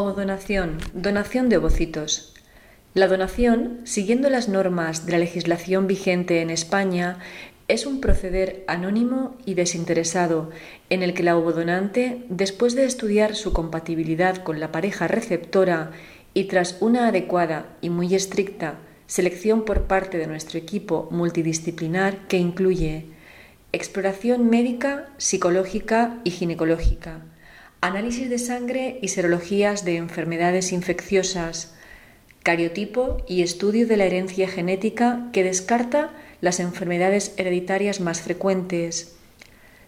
Ovodonación, donación de ovocitos. La donación, siguiendo las normas de la legislación vigente en España, es un proceder anónimo y desinteresado en el que la ovodonante, después de estudiar su compatibilidad con la pareja receptora y tras una adecuada y muy estricta selección por parte de nuestro equipo multidisciplinar que incluye exploración médica, psicológica y ginecológica, análisis de sangre y serologías de enfermedades infecciosas, cariotipo y estudio de la herencia genética que descarta las enfermedades hereditarias más frecuentes.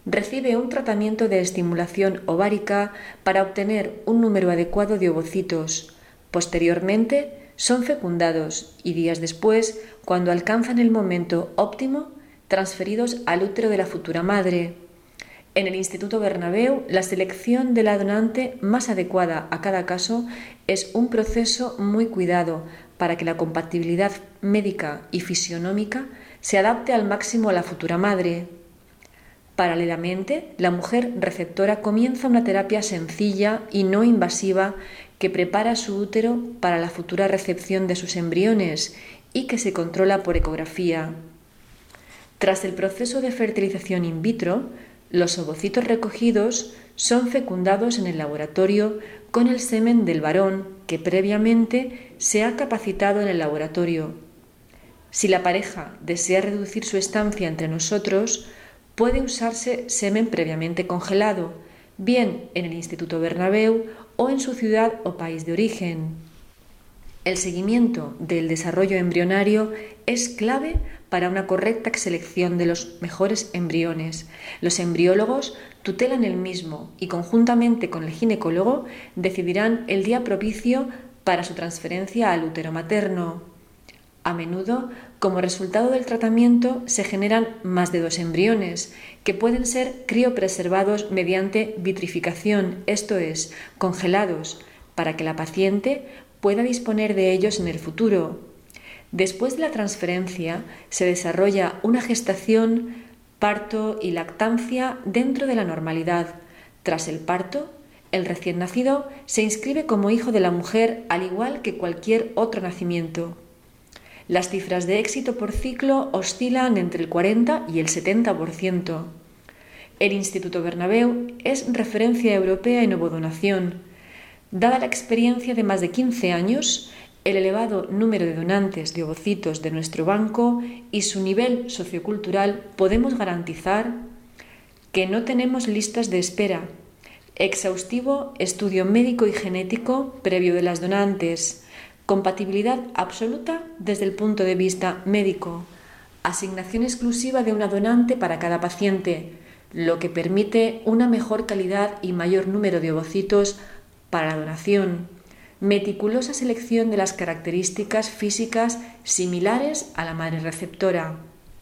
Recibe un tratamiento de estimulación ovárica para obtener un número adecuado de ovocitos. Posteriormente, son fecundados y días después, cuando alcanzan el momento óptimo, transferidos al útero de la futura madre. En el Instituto Bernabéu, la selección de la donante más adecuada a cada caso es un proceso muy cuidado para que la compatibilidad médica y fisionómica se adapte al máximo a la futura madre. Paralelamente, la mujer receptora comienza una terapia sencilla y no invasiva que prepara su útero para la futura recepción de sus embriones y que se controla por ecografía. Tras el proceso de fertilización in vitro, los ovocitos recogidos son fecundados en el laboratorio con el semen del varón que previamente se ha capacitado en el laboratorio. Si la pareja desea reducir su estancia entre nosotros, puede usarse semen previamente congelado, bien en el Instituto Bernabéu o en su ciudad o país de origen. El seguimiento del desarrollo embrionario es clave para una correcta selección de los mejores embriones. Los embriólogos tutelan el mismo y conjuntamente con el ginecólogo decidirán el día propicio para su transferencia al útero materno. A menudo, como resultado del tratamiento, se generan más de dos embriones, que pueden ser criopreservados mediante vitrificación, esto es, congelados, para que la paciente pueda disponer de ellos en el futuro. Después de la transferencia se desarrolla una gestación, parto y lactancia dentro de la normalidad. Tras el parto, el recién nacido se inscribe como hijo de la mujer al igual que cualquier otro nacimiento. Las cifras de éxito por ciclo oscilan entre el 40 y el 70%. El Instituto Bernabéu es referencia europea en ovodonación. Dada la experiencia de más de 15 años, el elevado número de donantes de ovocitos de nuestro banco y su nivel sociocultural, podemos garantizar que no tenemos listas de espera, exhaustivo estudio médico y genético previo de las donantes, compatibilidad absoluta desde el punto de vista médico, asignación exclusiva de una donante para cada paciente, lo que permite una mejor calidad y mayor número de ovocitos para la donación meticulosa selección de las características físicas similares a la madre receptora,